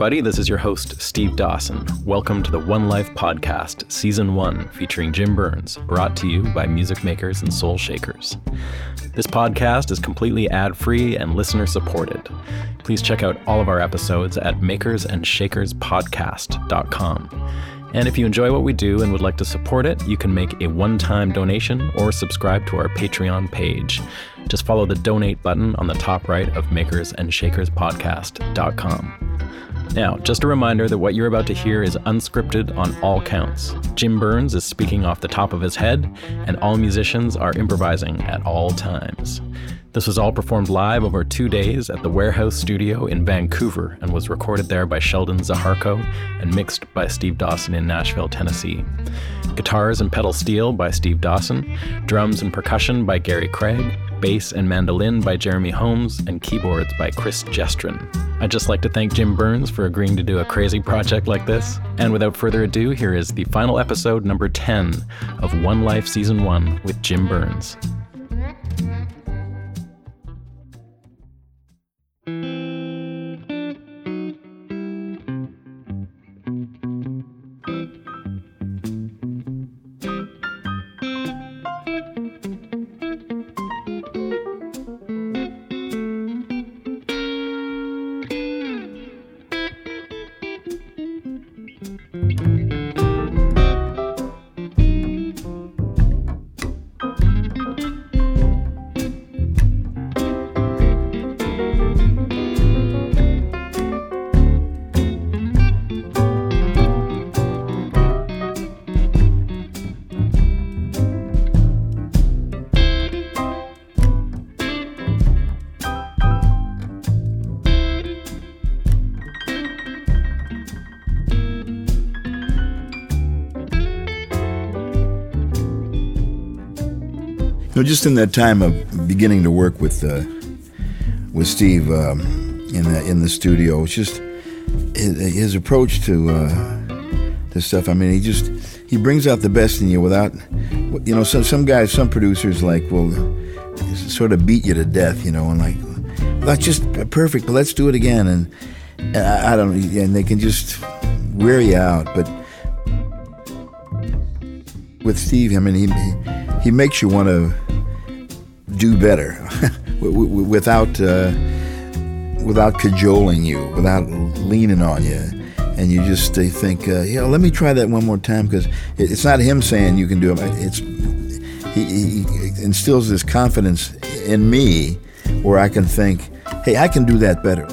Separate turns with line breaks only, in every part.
everybody. This is your host, Steve Dawson. Welcome to the One Life Podcast, Season 1, featuring Jim Byrnes, brought to you by music makers and soul shakers. This podcast is completely ad free and listener supported. Please check out all of our episodes at makersandShakersPodcast.com. And if you enjoy what we do and would like to support it, you can make a one time donation or subscribe to our Patreon page. Just follow the donate button on the top right of makersandShakersPodcast.com. Now, just a reminder that what you're about to hear is unscripted on all counts. Jim Byrnes is speaking off the top of his head, and all musicians are improvising at all times. This was all performed live over two days at the Warehouse Studio in Vancouver and was recorded there by Sheldon Zaharko and mixed by Steve Dawson in Nashville, Tennessee. Guitars and pedal steel by Steve Dawson, drums and percussion by Gary Craig, bass and mandolin by Jeremy Holmes, and keyboards by Chris Gestrin. I'd just like to thank Jim Byrnes for agreeing to do a crazy project like this. And without further ado, here is the final episode, number 10 of One Life Season 1 with Jim Byrnes.
Know, just in that time of beginning to work with uh, with Steve um, in the in the studio, it's just his, approach to uh, stuff. I mean, he just he brings out the best in you without, you know, some some guys, some producers like will sort of beat you to death, you know, and like that's just perfect, but let's do it again, and, and I, I don't, and they can just wear you out, but with Steve, I mean, he he makes you want to do better without uh, without cajoling you, without leaning on you, and you just uh, think, uh, yeah, let me try that one more time because it's not him saying you can do it. It's he, he instills this confidence in me where I can think, hey, I can do that better.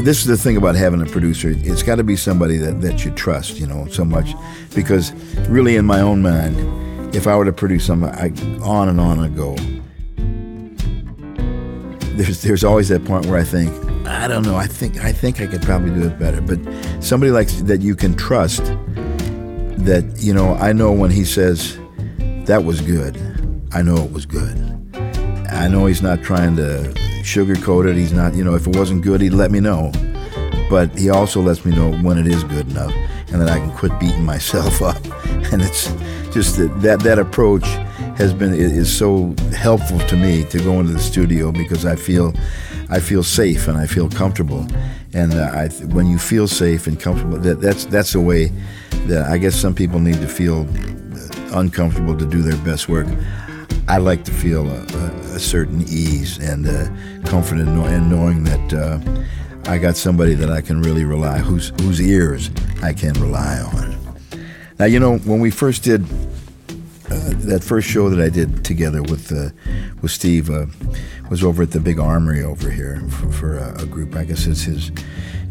This is the thing about having a producer. It's got to be somebody that, that you trust, you know, so much. Because really, in my own mind, if I were to produce something, I, on and on I go. There's there's always that point where I think, I don't know, I think I think I could probably do it better. But somebody like that you can trust. That you know, I know when he says that was good, I know it was good. I know he's not trying to sugarcoat it. He's not, you know, if it wasn't good, he'd let me know. But he also lets me know when it is good enough and that I can quit beating myself up. And it's just that that, that approach has been is so helpful to me to go into the studio because I feel I feel safe and I feel comfortable. And uh, I, when you feel safe and comfortable, that, that's that's the way that I guess some people need to feel uncomfortable to do their best work. I like to feel a, a, a certain ease and uh, comfort in, in, knowing that uh, I got somebody that I can really rely, whose whose ears I can rely on. Now, you know, when we first did uh, that first show that I did together with uh, with Steve uh, was over at the Big Armory over here for, for a, a, group. I guess it's his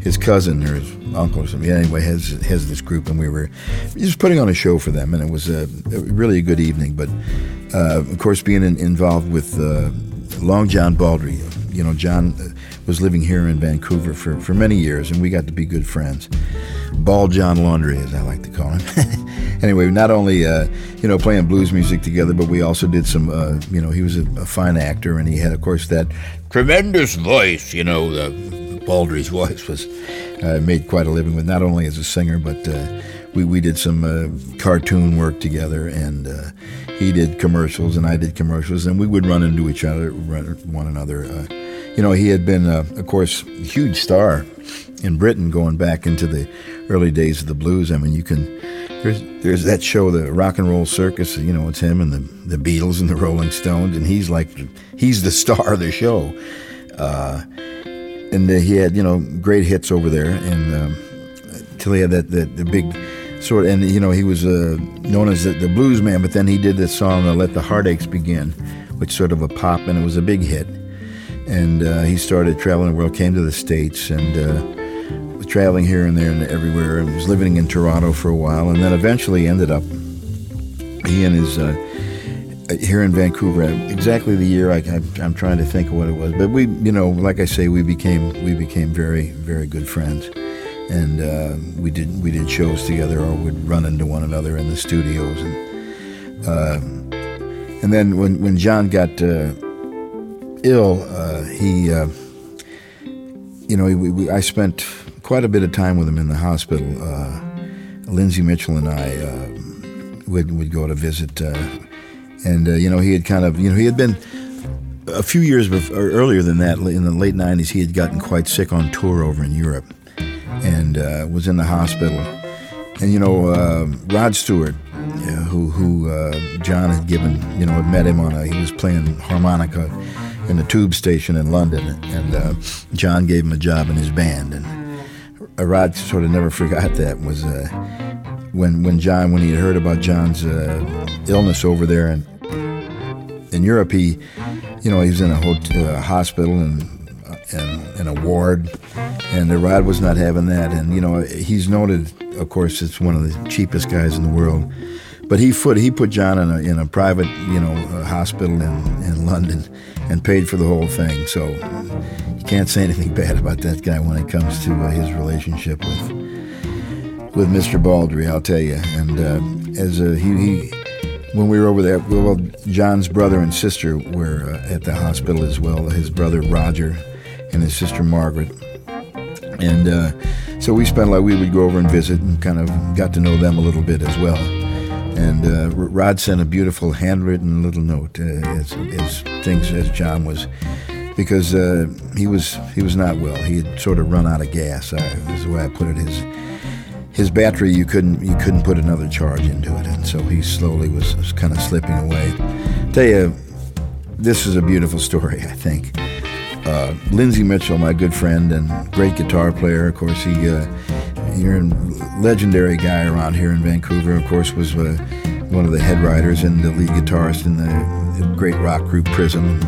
his cousin or his uncle or something. Anyway, has has this group, and we were just putting on a show for them, and it was a, a really a good evening. But uh, of course, being in, involved with uh, Long John Baldry, you know, John was living here in Vancouver for, for many years, and we got to be good friends. Ball John Laundrie, as I like to call him. anyway, not only uh, you know playing blues music together, but we also did some. Uh, you know, he was a, a, fine actor, and he had, of course, that tremendous voice. You know, the Baldry's voice was uh, made quite a living with, not only as a singer, but uh, we we did some uh, cartoon work together, and uh, he did commercials, and I did commercials, and we would run into each other, run one another. you know, he had been, of course, a huge star in Britain going back into the early days of the blues. I mean, you can there's there's that show, the Rock and Roll Circus. You know, it's him and the the Beatles and the Rolling Stones, and he's like he's the star of the show. Uh, and he had you know great hits over there, and um, he had that, that the big sort. Of, and you know he was uh, known as the, the, blues man, but then he did this song uh, "Let the Heartaches Begin," which sort of a pop, and it was a big hit. And uh, he started traveling the world, came to the states, and uh, traveling here and there and everywhere. and was living in Toronto for a while, and then eventually ended up he and his uh, here in Vancouver. Exactly the year I, am trying to think of what it was, but we, you know, like I say, we became we became very very good friends, and uh, we did we did shows together or would run into one another in the studios, and uh, and then when when John got uh, ill, uh, he. Uh, you know, we, we, I spent quite a bit of time with him in the hospital. Uh, Lindsay Mitchell and I would would go to visit, and uh, you know he had kind of you know he had been a few years before, earlier than that in the late '90s. He had gotten quite sick on tour over in Europe, and uh, was in the hospital. And you know uh, Rod Stewart, who who John had given you know had met him on a he was playing harmonica in the tube station in London, and John gave him a job in his band and Rod sort of never forgot that was uh, when when John when he had heard about John's uh, illness over there in in Europe. He, you know, he was in a hotel, uh, hospital and in a ward, and the Rod was not having that. And you know, he's noted, of course, it's one of the cheapest guys in the world. But he put he put John in a in a private you know hospital in in London, and paid for the whole thing. So you can't say anything bad about that guy when it comes to uh, his relationship with with Mr. Baldry. I'll tell you. And uh, as he, he, when we were over there, well, John's brother and sister were uh, at the hospital as well. His brother Roger and his sister Margaret. And uh, so we spent like we would go over and visit and kind of got to know them a little bit as well. And uh, Rod sent a beautiful handwritten little note uh, as, as things as John was because uh, he was he was not well. He had sort of run out of gas. Uh, is the way I put it. His his battery you couldn't you couldn't put another charge into it, and so he slowly was, was kind of slipping away. Tell you, this is a beautiful story. I think. Uh, Lindsay Mitchell, my good friend and great guitar player, of course, he uh, you're a legendary guy around here in Vancouver. Of course, was uh, one of the head writers and the lead guitarist in the great rock group Prism.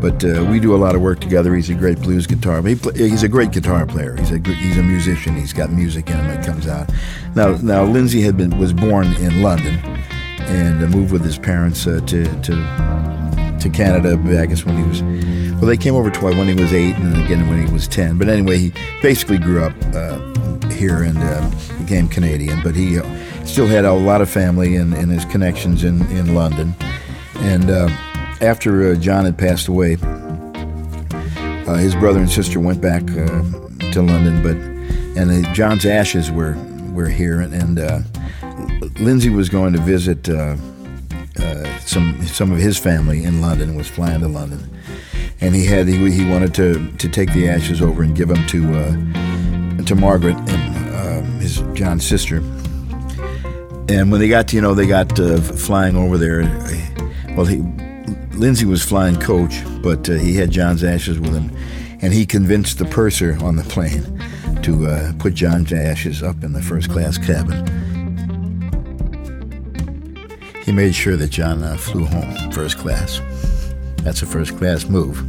But uh, we do a lot of work together. He's a great blues guitar. He he's a great guitar player. He's a he's a musician. He's got music in him that comes out. Now now Lindsay had been was born in London, and uh, moved with his parents uh, to to to Canada. I guess when he was well, they came over twice when he was eight, and again when he was ten. But anyway, he basically grew up uh, here and uh, became Canadian. But he uh, still had a lot of family and, and his connections in in London, and after uh, John had passed away, uh, his brother and sister went back uh, to London, but and John's ashes were were here, and, and uh, Lindsay was going to visit uh, uh, some some of his family in London. Was flying to London, and he had he, he wanted to to take the ashes over and give them to to Margaret and his John's sister. And when they got to, you know, they got flying over there. Well, he Lindsay was flying coach, but uh, he had John's ashes with him, and he convinced the purser on the plane to uh, put John's ashes up in the first class cabin. He made sure that John uh, flew home first class. That's a first class move.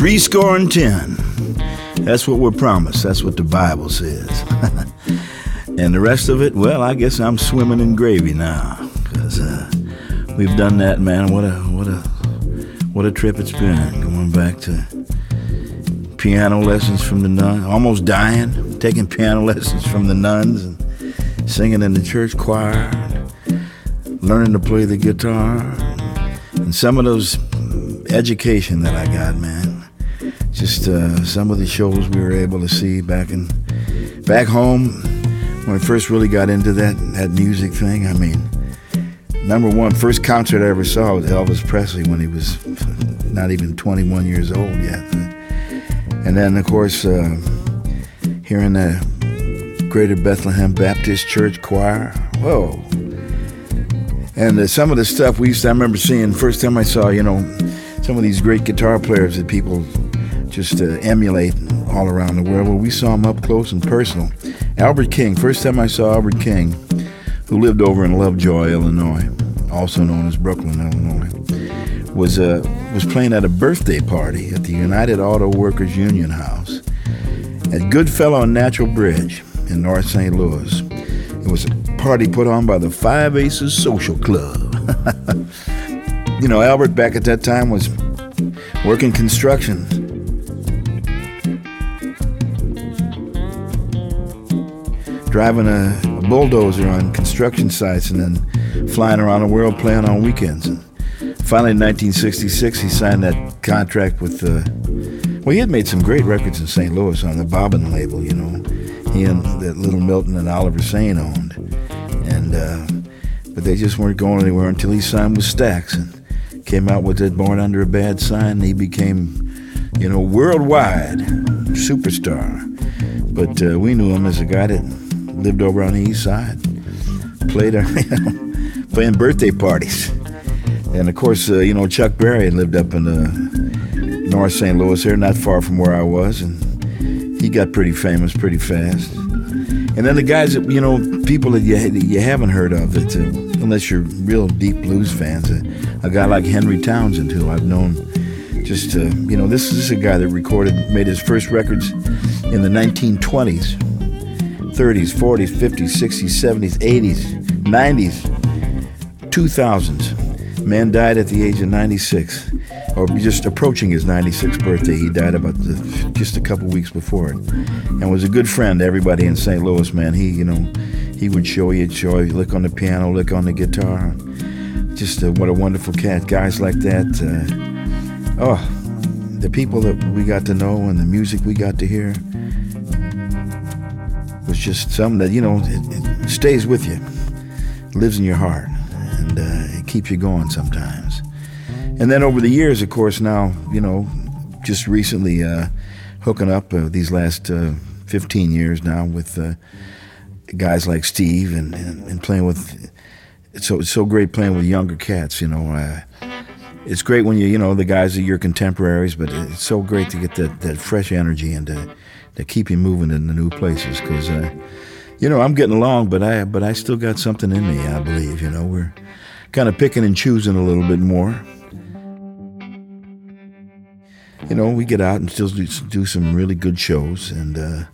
Three score and ten. That's what we're promised. That's what the Bible says. and the rest of it, well, I guess I'm swimming in gravy now, because uh, we've done that, man. What a what a what a trip it's been. Going back to piano lessons from the nuns, almost dying, taking piano lessons from the nuns, and singing in the church choir, learning to play the guitar, and some of those education that I got, man. Just uh, some of the shows we were able to see back in back home when I first really got into that that music thing. I mean, number one, first concert I ever saw was Elvis Presley when he was not even 21 years old yet. And then, of course, uh, in the Greater Bethlehem Baptist Church choir. Whoa. And uh, some of the stuff we used to, I remember seeing, first time I saw, you know, some of these great guitar players that people just uh, emulate all around the world. Well, we saw him up close and personal. Albert King, first time I saw Albert King, who lived over in Lovejoy, Illinois, also known as Brooklyn, Illinois, was uh, was playing at a birthday party at the United Auto Workers Union House at Goodfellow Natural Bridge in North St. Louis. It was a party put on by the Five Aces Social Club. you know, Albert back at that time was working construction. Driving a, a, bulldozer on construction sites and then flying around the world playing on weekends. And finally, in 1966, he signed that contract with. Uh, well, he had made some great records in St. Louis on the Bobbin label, you know. He and that Little Milton and Oliver Sain owned, and uh, but they just weren't going anywhere until he signed with Stax and came out with it Born Under a Bad Sign. And he became, you know, worldwide superstar. But uh, we knew him as a guy that lived over on the east side, played, you know, playing birthday parties. And of course, uh, you know, Chuck Berry lived up in the North St. Louis here, not far from where I was, and he got pretty famous pretty fast. And then the guys that, you know, people that you, that you haven't heard of, that, uh, unless you're real deep blues fans, uh, a guy like Henry Townsend, who I've known just, uh, you know, this is a guy that recorded, made his first records in the 1920s, 30s, 40s, 50s, 60s, 70s, 80s, 90s, 2000s. Man died at the age of 96 or just approaching his 96th birthday. He died about the, just a couple weeks before it, and was a good friend to everybody in St. Louis. Man, he you know he would show you, show you, lick on the piano, lick on the guitar. Just uh, what a wonderful cat. Guys like that. Uh, oh, the people that we got to know and the music we got to hear was just something that you know it, it stays with you, lives in your heart, and uh, it keeps you going sometimes. And then over the years, of course, now, you know, just recently uh, hooking up uh, these last uh, 15 years now with uh, guys like Steve and, and, and, playing with, it's so, it's so great playing with younger cats, you know. Uh, it's great when you, you know, the guys are your contemporaries, but it's so great to get that, that fresh energy and to, to keep you moving in the new places because, uh, you know, I'm getting along, but I, but I still got something in me, I believe, you know. We're kind of picking and choosing a little bit more you know, we get out and still do, do some really good shows. And uh,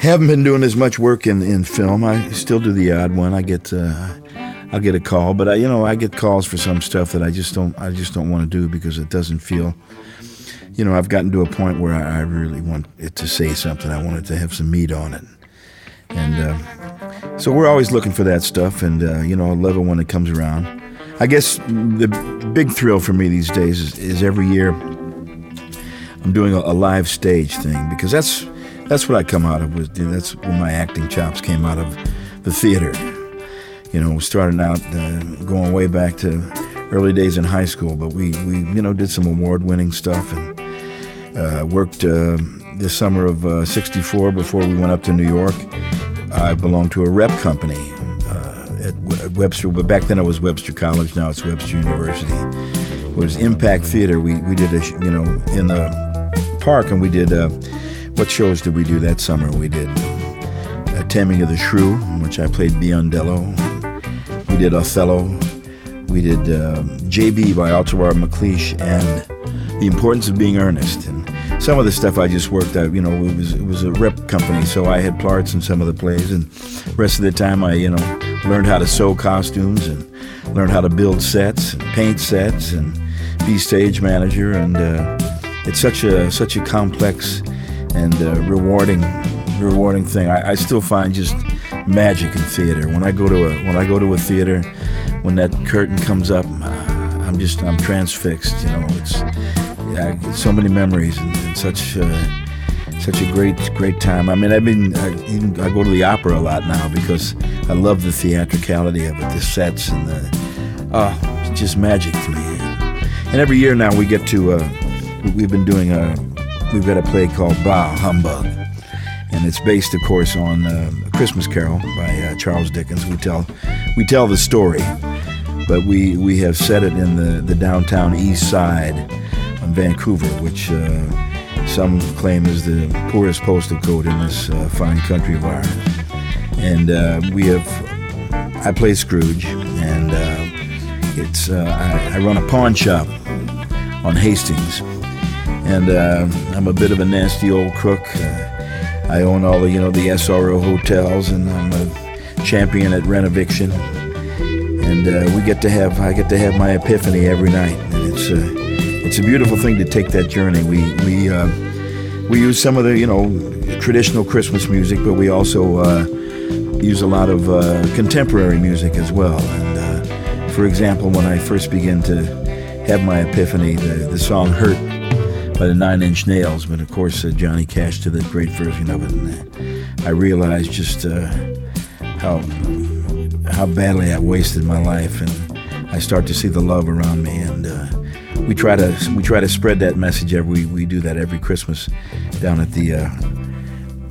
haven't been doing as much work in, in film. I still do the odd one. I get uh, I'll get a call, but I, you know, I get calls for some stuff that I just don't I just don't want to do because it doesn't feel. You know, I've gotten to a point where I, really want it to say something. I want it to have some meat on it, and uh, so we're always looking for that stuff. And uh, you know, I love it when it comes around. I guess the big thrill for me these days is, is every year I'm doing a, a, live stage thing because that's that's what I come out of. That's where my acting chops came out of the theater. You know, starting out uh, going way back to early days in high school, but we we you know did some award-winning stuff and uh, worked uh, this summer of '64 uh, before we went up to New York. I belonged to a rep company uh, at Webster, but back then it was Webster College. Now it's Webster University. It was Impact Theater. We we did a you know in the Park, and we did. Uh, what shows did we do that summer? We did uh, Taming of the Shrew, in which I played Biondello. We did Othello. We did uh, J.B. by Altamar MacLeish and the importance of being earnest. And some of the stuff I just worked out, you know, it was it was a rep company, so I had parts in some of the plays, and rest of the time I, you know, learned how to sew costumes and learned how to build sets, and paint sets, and be stage manager. And uh, it's such a such a complex and uh, rewarding rewarding thing. I, I still find just magic in theater. When I go to a when I go to a theater, when that curtain comes up, I'm just I'm transfixed. You know, it's yeah, so many memories and, and such uh, such a great great time. I mean, I've been I, even, I go to the opera a lot now because I love the theatricality of it, the sets and the oh, it's just magic to me. And every year now we get to uh, we've been doing a we've got a play called Bah Humbug and it's based, of course, on uh, a Christmas Carol by uh, Charles Dickens. We tell we tell the story, but we we have set it in the the downtown East Side of Vancouver, which uh, some claim is the poorest postal code in this uh, fine country of ours. And uh, we have I play Scrooge, and uh, it's I, I, run a pawn shop on Hastings, and I'm a bit of a nasty old crook. I own all the you know the SRO hotels, and I'm a champion at renoviction. And uh, we get to have I get to have my epiphany every night, and it's uh, it's a beautiful thing to take that journey. We we uh, we use some of the you know traditional Christmas music, but we also uh, use a lot of uh, contemporary music as well. And uh, for example, when I first began to have my epiphany, the, the song "Hurt" by the Nine Inch Nails, but of course Johnny Cash did a great version of it, and I realized just how how badly I wasted my life, and I start to see the love around me, and uh, we try to we try to spread that message every we do that every Christmas down at the uh,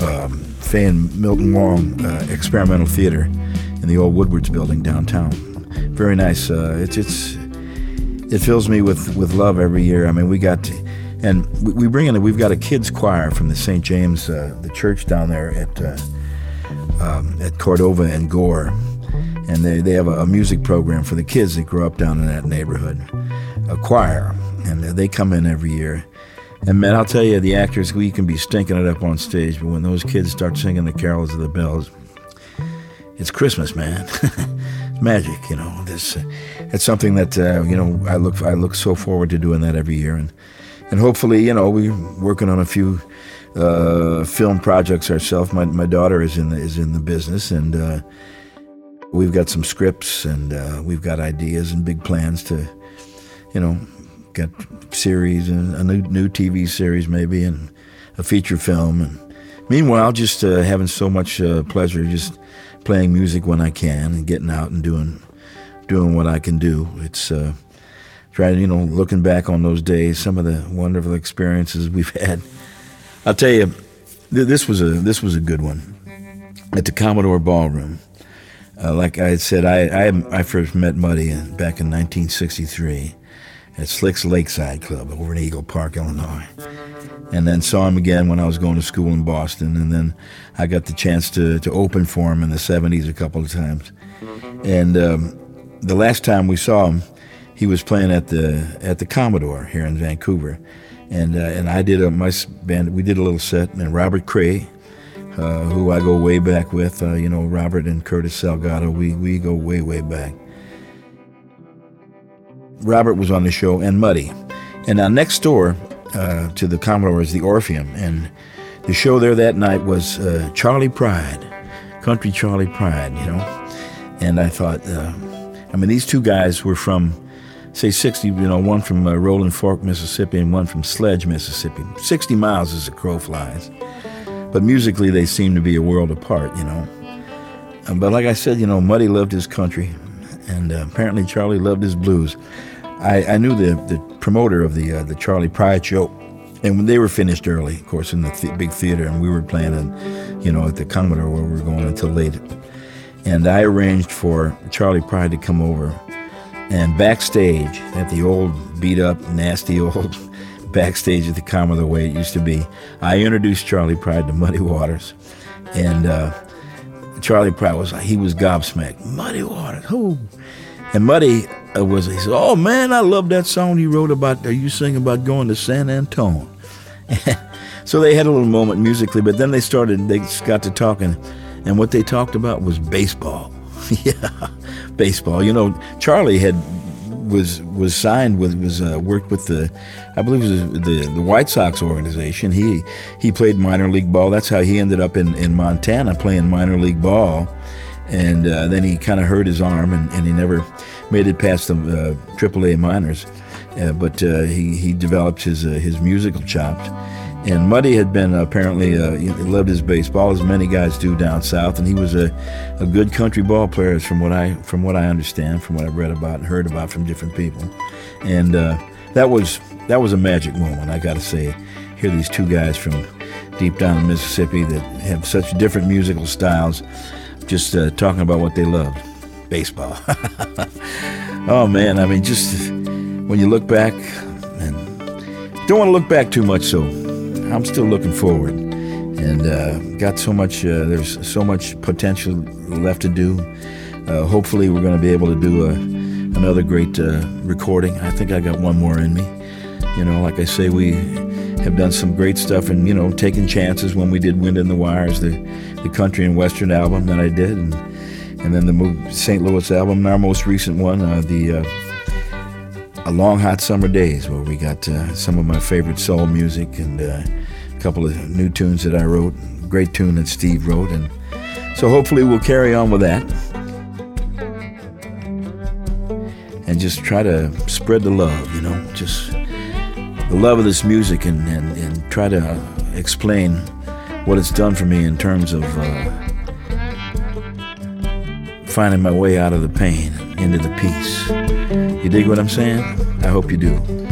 um, Fei and Milton Wong uh, Experimental Theater in the old Woodwards Building downtown. Very nice. it's it's it fills me with, with love every year. I mean, we got To, and we, we bring in, we've got a kids choir from the St. James, uh, the church down there at, uh, um, at Cordova and Gore. And they, they have a, a, music program for the kids that grow up down in that neighborhood, a choir. And they come in every year. And man, I'll tell you, the actors, we can be stinking it up on stage, but when those kids start singing the carols of the bells, it's Christmas, man. it's magic, you know. This, it's something that uh, you know I look I look so forward to doing that every year, and and hopefully, you know, we're working on a few uh, film projects ourselves. My, my daughter is in the is in the business, and uh, we've got some scripts, and uh, we've got ideas and big plans to, you know, get series and a new new TV series maybe, and a feature film. And meanwhile, just uh, having so much uh, pleasure, just playing music when I can, and getting out and doing doing what I can do. It's uh, trying, you know, looking back on those days, some of the wonderful experiences we've had. I'll tell you, th- this was a this was a good one at the Commodore Ballroom. Uh, like I said, I, I, I first met Muddy back in 1963 at Slicks Lakeside Club over in Eagle Park, Illinois. And then saw him again when I was going to school in Boston. And then I got the chance to, to open for him in the 70s a couple of times. And um, the last time we saw him, he was playing at the at the Commodore here in Vancouver, and uh, and I did a my band. We did a little set, and Robert Cray, uh, who I go way back with, uh, you know, Robert and Curtis Salgado. We we go way way back. Robert was on the show, and Muddy, and now next door uh, to the Commodore is the Orpheum, and the show there that night was uh, Charley Pride, Country Charley Pride, you know, and I thought. Uh, I mean, these two guys were from say 60, you know, one from uh, Rolling Fork, Mississippi, and one from Sledge, Mississippi. 60 miles as a crow flies. But musically, they seem to be a world apart, you know. Um, but like I said, you know, Muddy loved his country, and uh, apparently Charley loved his blues. I, I knew the, the promoter of the uh, the Charley Pride show, and when they were finished early, of course, in the th- big theater, and we were playing, in, you know, at the Commodore where we were going until late. And I arranged for Charley Pride to come over and backstage at the old beat up, nasty old backstage at the Commodore the way it used to be, I introduced Charley Pride to Muddy Waters. And uh, Charley Pride was he was gobsmacked. Muddy Waters, who? And Muddy uh, was he said, "Oh man, I love that song you wrote about. Are you singing about going to San Antone?" so they had a little moment musically, but then they started. They got to talking, and what they talked about was baseball. yeah, baseball. You know, Charley had was was signed with was uh, worked with the I believe it was the the White Sox organization. He he played minor league ball. That's how he ended up in, in Montana playing minor league ball. And uh, then he kind of hurt his arm, and, and he never made it past the uh, AAA minors. Uh, but uh, he he developed his uh, his musical chops. And Muddy had been apparently uh, he loved his baseball as many guys do down south, and he was a, a good country ball player from what I from what I understand, from what I've read about and heard about from different people. And uh, that was that was a magic moment, I got to say. Hear these two guys from deep down in Mississippi that have such different musical styles, just uh, talking about what they loved, baseball. oh man, I mean, just when you look back, and don't want to look back too much, so I'm still looking forward, and uh, got so much. Uh, there's so much potential left to do. Uh, hopefully, we're going to be able to do a, another great uh, recording. I think I got one more in me. You know, like I say, we have done some great stuff, and you know, taking chances when we did "Wind in the Wires," the the country and western album that I did, and and then the St. Louis album, our most recent one, uh, the uh, a long hot summer days where we got uh, some of my favorite soul music and uh, a couple of new tunes that I wrote great tune that steve wrote and so hopefully we'll carry on with that and just try to spread the love you know just the love of this music and, and, and try to explain what it's done for me in terms of uh, finding my way out of the pain into the peace. You dig what I'm saying? I hope you do.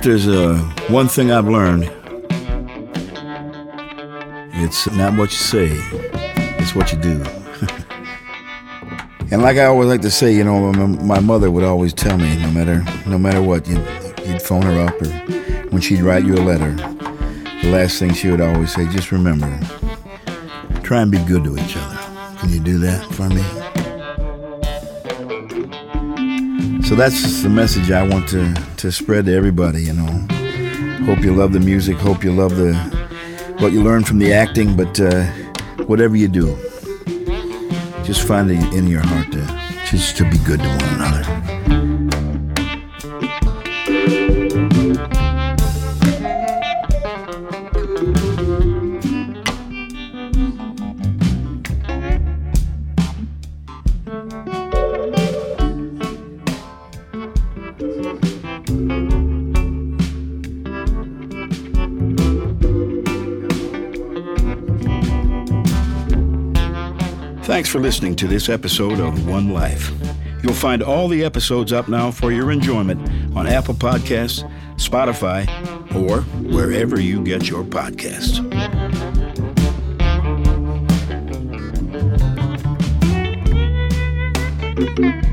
If there's a one thing I've learned, it's not what you say, it's what you do. and like I always like to say, you know, my mother would always tell me, no matter no matter what, you'd, you'd phone her up or when she'd write you a letter, the last thing she would always say, just remember, try and be good to each other. Can you do that for me? So that's just the message I want to, to spread to everybody, you know. Hope you love the music, hope you love the what you learn from the acting, but uh, whatever you do, just find it in your heart to just to be good to one another. For listening to this episode of One Life. You'll find all the episodes up now for your enjoyment on Apple Podcasts, Spotify, or wherever you get your podcasts.